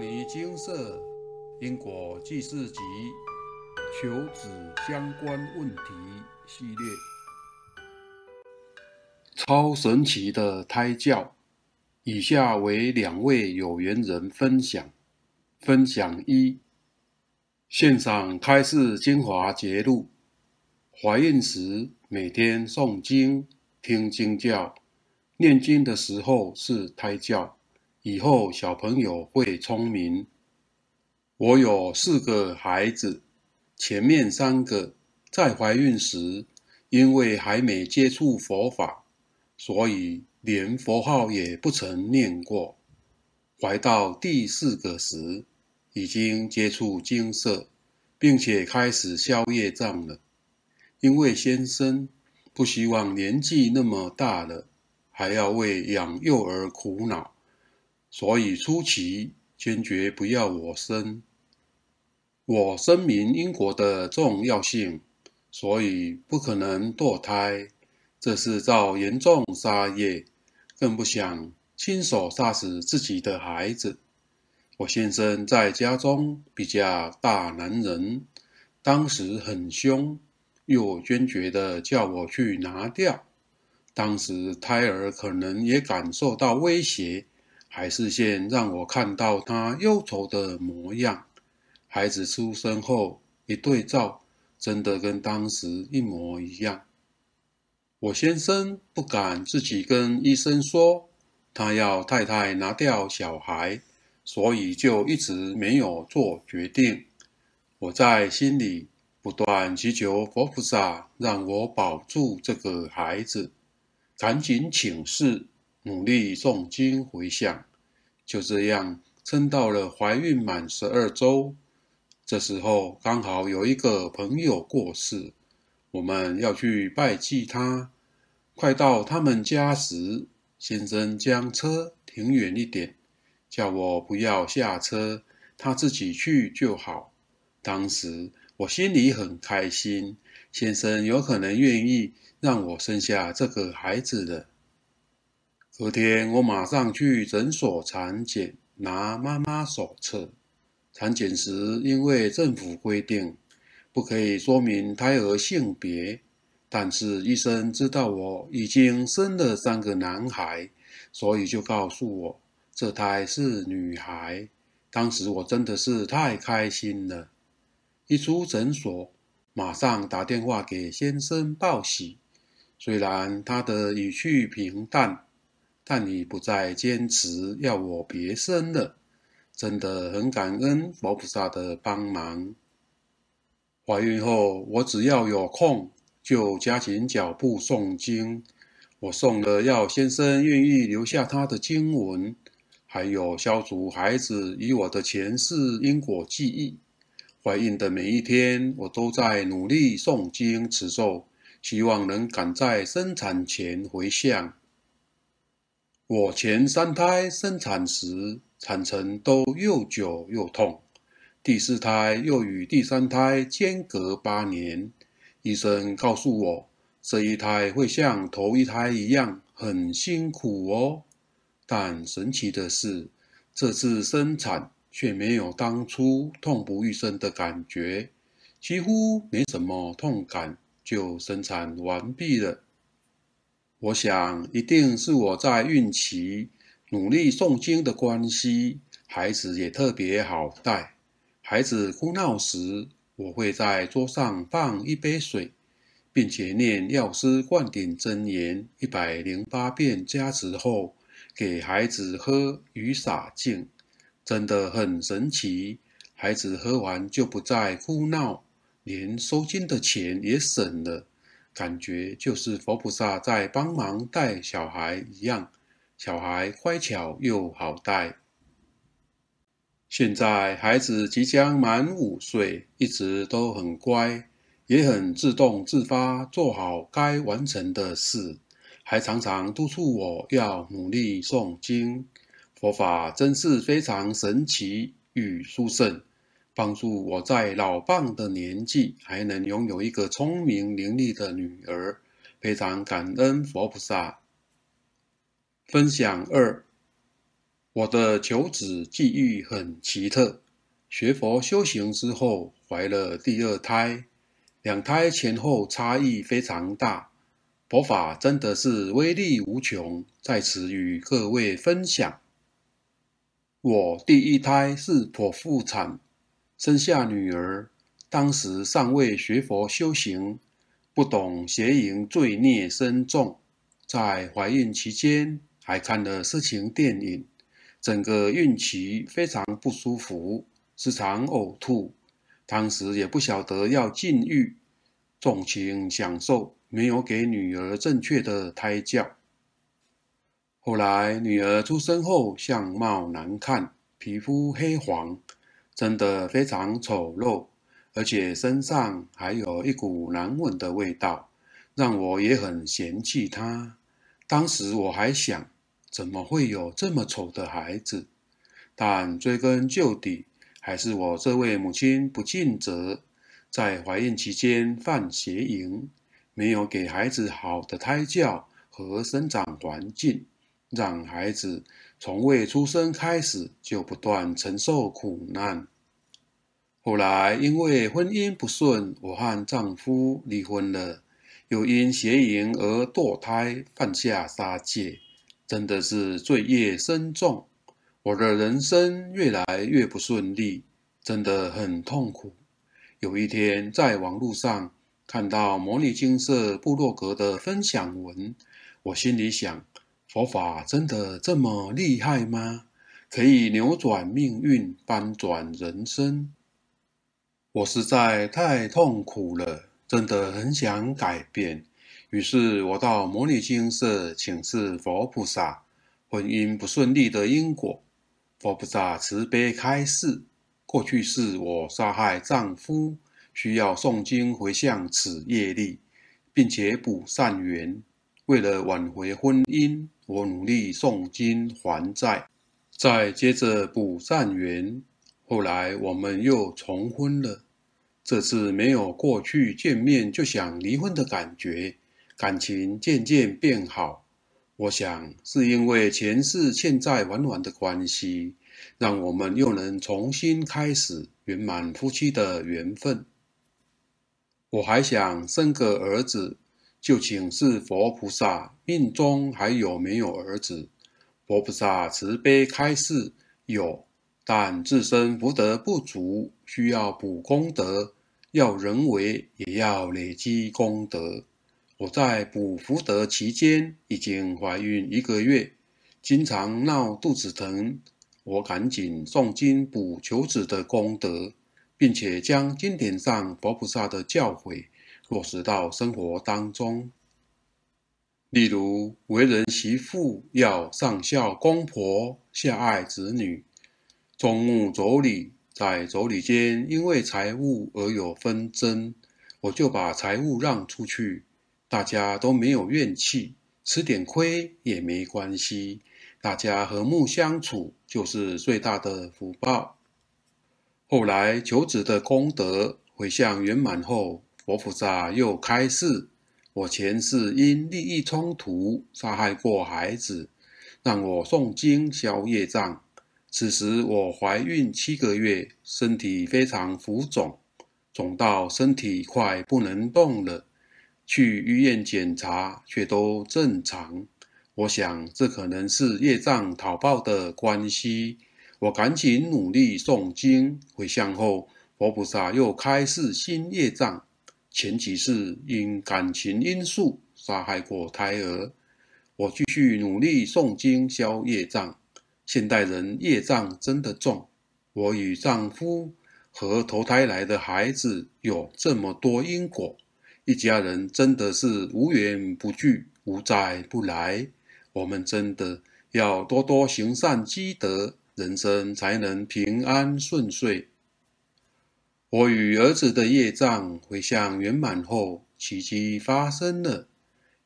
尼精舍因果记事集求子相关问题系列，超神奇的胎教。以下为两位有缘人分享。分享一：献上开示精华节录。怀孕时每天诵经、听经教、念经的时候是胎教。以后小朋友会聪明。我有四个孩子，前面三个在怀孕时，因为还没接触佛法，所以连佛号也不曾念过。怀到第四个时，已经接触精舍，并且开始消业障了。因为先生不希望年纪那么大了，还要为养幼儿苦恼。所以初期坚决不要我生。我声明因果的重要性，所以不可能堕胎，这是造严重杀业，更不想亲手杀死自己的孩子。我先生在家中比较大男人，当时很凶，又坚决的叫我去拿掉。当时胎儿可能也感受到威胁。还是先让我看到他忧愁的模样。孩子出生后一对照，真的跟当时一模一样。我先生不敢自己跟医生说，他要太太拿掉小孩，所以就一直没有做决定。我在心里不断祈求佛菩萨让我保住这个孩子，赶紧请示。努力诵经回向，就这样撑到了怀孕满十二周。这时候刚好有一个朋友过世，我们要去拜祭他。快到他们家时，先生将车停远一点，叫我不要下车，他自己去就好。当时我心里很开心，先生有可能愿意让我生下这个孩子的。隔天，我马上去诊所产检，拿妈妈手册。产检时，因为政府规定不可以说明胎儿性别，但是医生知道我已经生了三个男孩，所以就告诉我这胎是女孩。当时我真的是太开心了。一出诊所，马上打电话给先生报喜，虽然他的语气平淡。但你不再坚持要我别生了，真的很感恩佛菩萨的帮忙。怀孕后，我只要有空就加紧脚步诵经。我诵了要先生愿意留下他的经文，还有消除孩子与我的前世因果记忆。怀孕的每一天，我都在努力诵经持咒，希望能赶在生产前回向。我前三胎生产时，产程都又久又痛，第四胎又与第三胎间隔八年。医生告诉我，这一胎会像头一胎一样很辛苦哦。但神奇的是，这次生产却没有当初痛不欲生的感觉，几乎没什么痛感，就生产完毕了。我想，一定是我在孕期努力诵经的关系，孩子也特别好带。孩子哭闹时，我会在桌上放一杯水，并且念药师灌顶真言一百零八遍加持后，给孩子喝与洒净，真的很神奇。孩子喝完就不再哭闹，连收金的钱也省了。感觉就是佛菩萨在帮忙带小孩一样，小孩乖巧又好带。现在孩子即将满五岁，一直都很乖，也很自动自发做好该完成的事，还常常督促我要努力诵经。佛法真是非常神奇与殊胜。帮助我在老棒的年纪还能拥有一个聪明伶俐的女儿，非常感恩佛菩萨。分享二，我的求子际遇很奇特，学佛修行之后怀了第二胎，两胎前后差异非常大。佛法真的是威力无穷，在此与各位分享。我第一胎是剖腹产，生下女儿，当时尚未学佛修行，不懂邪淫罪孽深重，在怀孕期间还看了色情电影。整个孕期非常不舒服，时常呕吐。当时也不晓得要禁欲，纵情享受，没有给女儿正确的胎教。后来女儿出生后，相貌难看，皮肤黑黄，真的非常丑陋，而且身上还有一股难闻的味道，让我也很嫌弃他。当时我还想。怎么会有这么丑的孩子？但追根究底，还是我这位母亲不尽责，在怀孕期间犯邪淫，没有给孩子好的胎教和生长环境，让孩子从未出生开始就不断承受苦难。后来因为婚姻不顺，我和丈夫离婚了，又因邪淫而堕胎，犯下杀戒。真的是罪业深重，我的人生越来越不顺利，真的很痛苦。有一天在网络上看到牟尼精舍部落格的分享文，我心里想：佛法真的这么厉害吗？可以扭转命运，翻转人生？我实在太痛苦了，真的很想改变。于是我到摩尼精舍请示佛菩萨，婚姻不顺利的因果。佛菩萨慈悲开示：过去是我杀害丈夫，需要诵经回向此业力，并且补善缘。为了挽回婚姻，我努力诵经还债，再接着补善缘。后来我们又重婚了，这次没有过去见面就想离婚的感觉。感情渐渐变好，我想是因为前世欠债还完的关系，让我们又能重新开始圆满夫妻的缘分。我还想生个儿子，就请示佛菩萨，命中还有没有儿子？佛菩萨慈悲开示，有，但自身福德不足，需要补功德，要人为也要累积功德。我在补福德期间已经怀孕一个月，经常闹肚子疼。我赶紧诵经补求子的功德，并且将经典上佛菩萨的教诲落实到生活当中。例如，为人媳妇要上孝公婆，下爱子女，众目妯娌在妯娌间因为财物而有纷争，我就把财物让出去。大家都没有怨气，吃点亏也没关系，大家和睦相处就是最大的福报。后来求子的功德回向圆满后，佛菩萨又开示：我前世因利益冲突杀害过孩子，让我诵经消业障。此时我怀孕七个月，身体非常浮肿，肿到身体快不能动了。去医院检查，却都正常。我想这可能是业障讨报的关系。我赶紧努力诵经回向后，佛菩萨又开示新业障。前几世因感情因素杀害过胎儿，我继续努力诵经消业障。现代人业障真的重。我与丈夫和投胎来的孩子有这么多因果。一家人真的是无缘不聚，无债不来。我们真的要多多行善积德，人生才能平安顺遂。我与儿子的业障回向圆满后，奇迹发生了。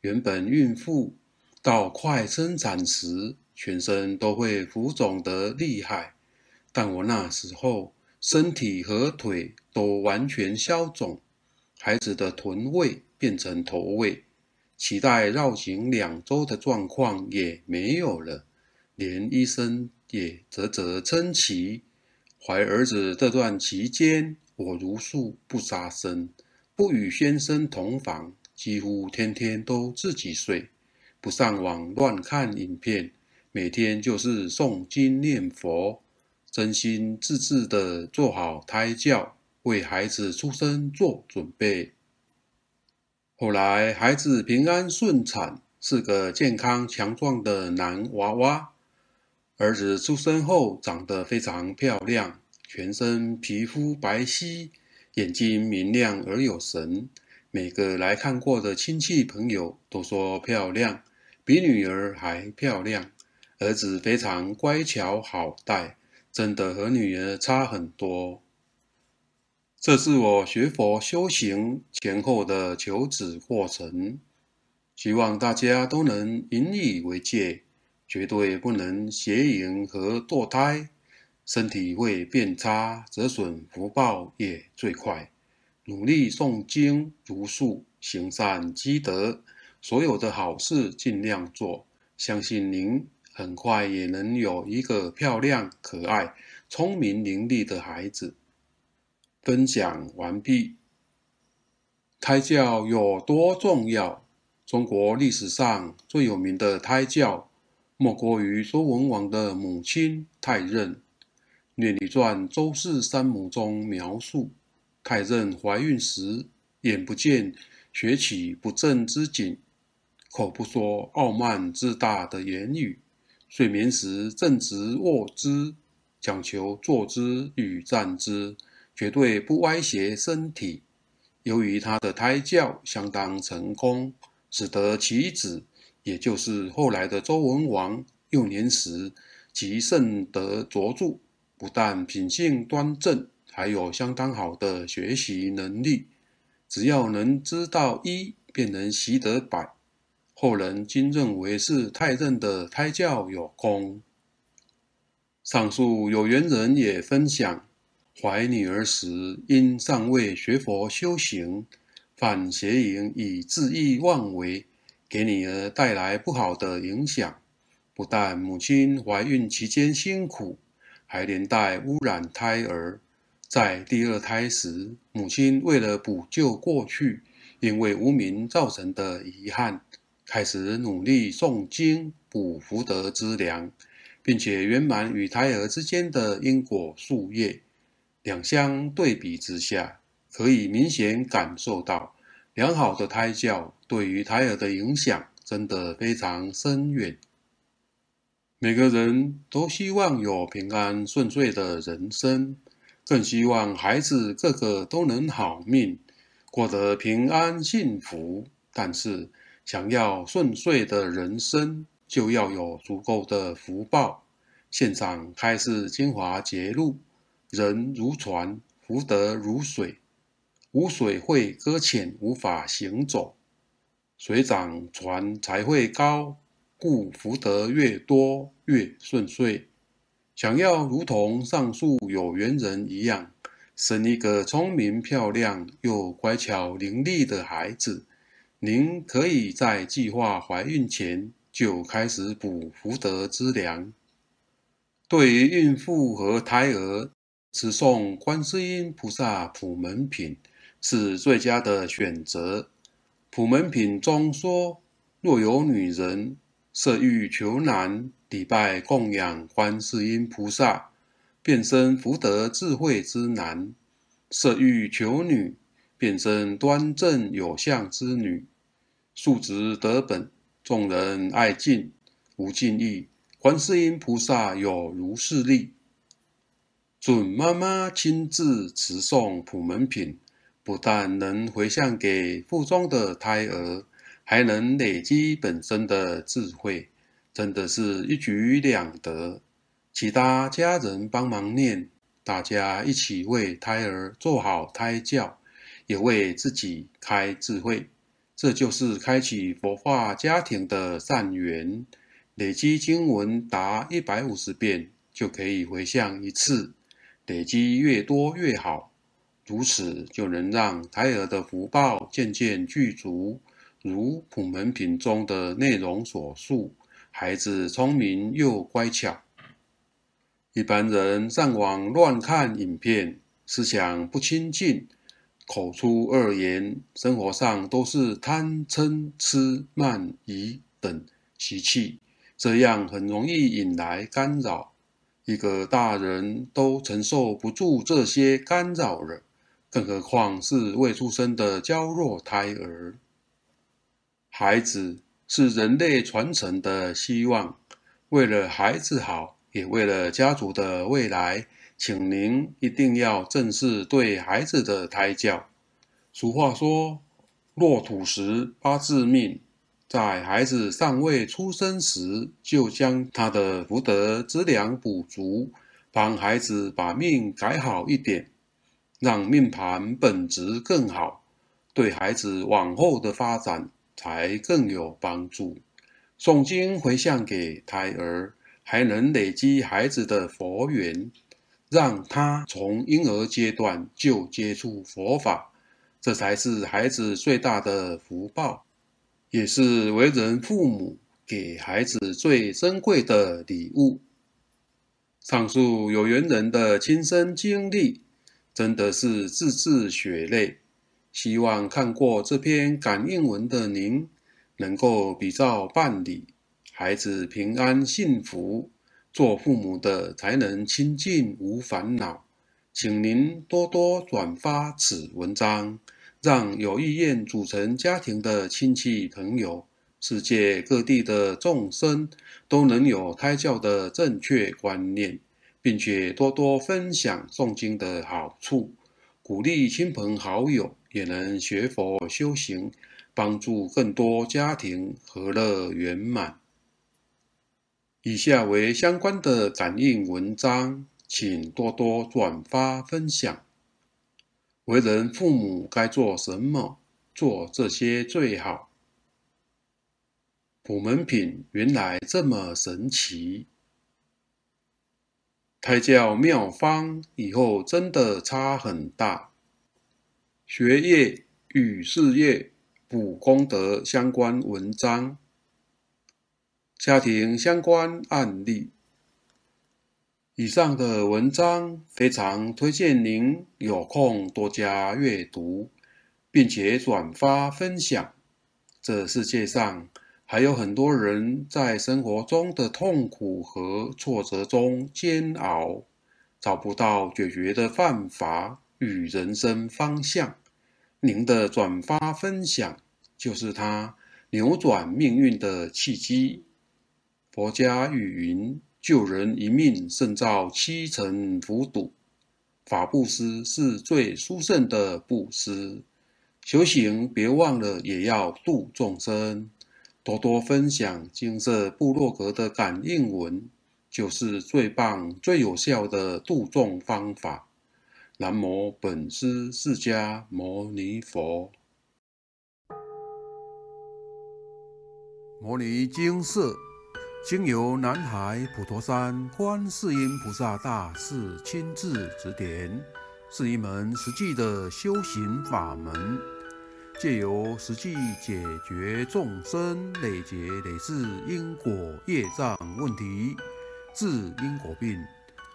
原本孕妇到快生产时，全身都会浮肿得厉害，但我那时候身体和腿都完全消肿。孩子的臀位变成头位，脐带绕颈两周的状况也没有了，连医生也啧啧称奇。怀儿子这段期间，我如数不杀生，不与先生同房，几乎天天都自己睡，不上网乱看影片，每天就是诵经念佛，真心致志地做好胎教，为孩子出生做准备。后来孩子平安顺产。是个健康强壮的男娃娃。儿子出生后长得非常漂亮，全身皮肤白皙，眼睛明亮而有神。每个来看过的亲戚朋友都说漂亮，比女儿还漂亮。儿子非常乖巧好带，真的和女儿差很多。这是我学佛修行前后的求子过程。希望大家都能引以为戒，绝对不能邪淫和堕胎，身体会变差，折损福报也最快。努力诵经、茹素、行善积德，所有的好事尽量做，相信您很快也能有一个漂亮、可爱、聪明伶俐的孩子。分享完毕。胎教有多重要？中国历史上最有名的胎教，莫过于周文王的母亲太任。《列女传·周氏三母》中描述，太任怀孕时，眼不见学起不正之景，口不说傲慢自大的言语，睡眠时正直卧姿，讲求坐姿与站姿，绝对不歪斜身体。由于她的胎教相当成功。使得其子，也就是后来的周文王，幼年时即圣德卓著，不但品性端正，还有相当好的学习能力。只要能知道一，便能习得百。后人均认为是太任的胎教有功。上述有缘人也分享，怀女儿时因尚未学佛修行。犯邪淫以恣意妄为，给女儿带来不好的影响。不但母亲怀孕期间辛苦，还连带污染胎儿。在第二胎时，母亲为了补救过去因为无明造成的遗憾，开始努力诵经补福德之粮，并且圆满与胎儿之间的因果树业。两相对比之下，可以明显感受到，良好的胎教对于胎儿的影响真的非常深远。每个人都希望有平安顺遂的人生，更希望孩子个个都能好命，过得平安幸福。但是，想要顺遂的人生，就要有足够的福报。现场开示精华节录。人如船，福德如水，无水会搁浅，无法行走；水涨船才会高，故福德越多越顺遂。想要如同上述有缘人一样，生一个聪明漂亮又乖巧伶俐的孩子，您可以在计划怀孕前就开始补福德之粮。对于孕妇和胎儿，持诵观世音菩萨普门品是最佳的选择。普门品中说：若有女人色欲求男，礼拜供养观世音菩萨，变身福德智慧之男；色欲求女，变身端正有相之女。素质德本，众人爱敬，无尽意。观世音菩萨有如是力。准妈妈亲自持诵普门品，不但能回向给腹中的胎儿，还能累积本身的智慧，真的是一举两得。其他家人帮忙念，大家一起为胎儿做好胎教，也为自己开智慧，这就是开启佛化家庭的善缘。累积经文达一百五十遍，就可以回向一次。累积越多越好，如此就能让胎儿的福报渐渐具足。如普门品中的内容所述，孩子聪明又乖巧。一般人上网乱看影片，思想不清净，口出恶言，生活上都是贪嗔痴慢疑等习气，这样很容易引来干扰。一个大人都承受不住这些干扰了，更何况是未出生的娇弱胎儿。孩子是人类传承的希望，为了孩子好。也为了家族的未来，请您一定要正视对孩子的胎教。俗话说：“落土时八字命”，在孩子尚未出生时，就将他的福德资粮补足，帮孩子把命改好一点，让命盘本质更好，对孩子往后的发展才更有帮助。诵经回向给胎儿。还能累积孩子的佛缘，让他从婴儿阶段就接触佛法，这才是孩子最大的福报，也是为人父母给孩子最珍贵的礼物。上述有缘人的亲身经历，真的是字字血泪。希望看过这篇感应文的您，能够比照办理。孩子平安幸福，做父母的才能清净无烦恼。请您多多转发此文章，让有意愿组成家庭的亲戚朋友、世界各地的众生都能有胎教的正确观念，并且多多分享诵经的好处，鼓励亲朋好友也能学佛修行，帮助更多家庭和乐圆满。以下为相关的感应文章，请多多转发分享。为人父母该做什么？做这些最好。普门品原来这么神奇，胎教妙方以后真的差很大。学业与事业补功德相关文章。家庭相关案例，以上的文章非常推荐您有空多加阅读，并且转发分享。这世界上还有很多人在生活中的痛苦和挫折中煎熬，找不到解决的办法与人生方向。您的转发分享就是他扭转命运的契机。佛家语云：“救人一命胜造七层浮屠。”法布施是最殊胜的布施。修行别忘了也要度众生，多多分享金色部落格的感应文，就是最棒、最有效的度众方法。南无本师释迦牟尼佛。摩尼精舍。经由南海普陀山观世音菩萨大士亲自指点，是一门实际的修行法门，借由实际解决众生累劫累世因果业障问题，治因果病，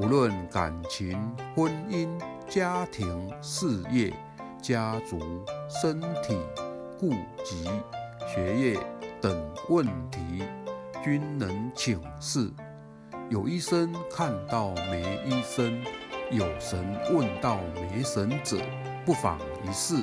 无论感情、婚姻、家庭、事业、家族、身体、户籍、学业等问题，均能请示。有医生看到没医生，有神问到没神者，不妨一试。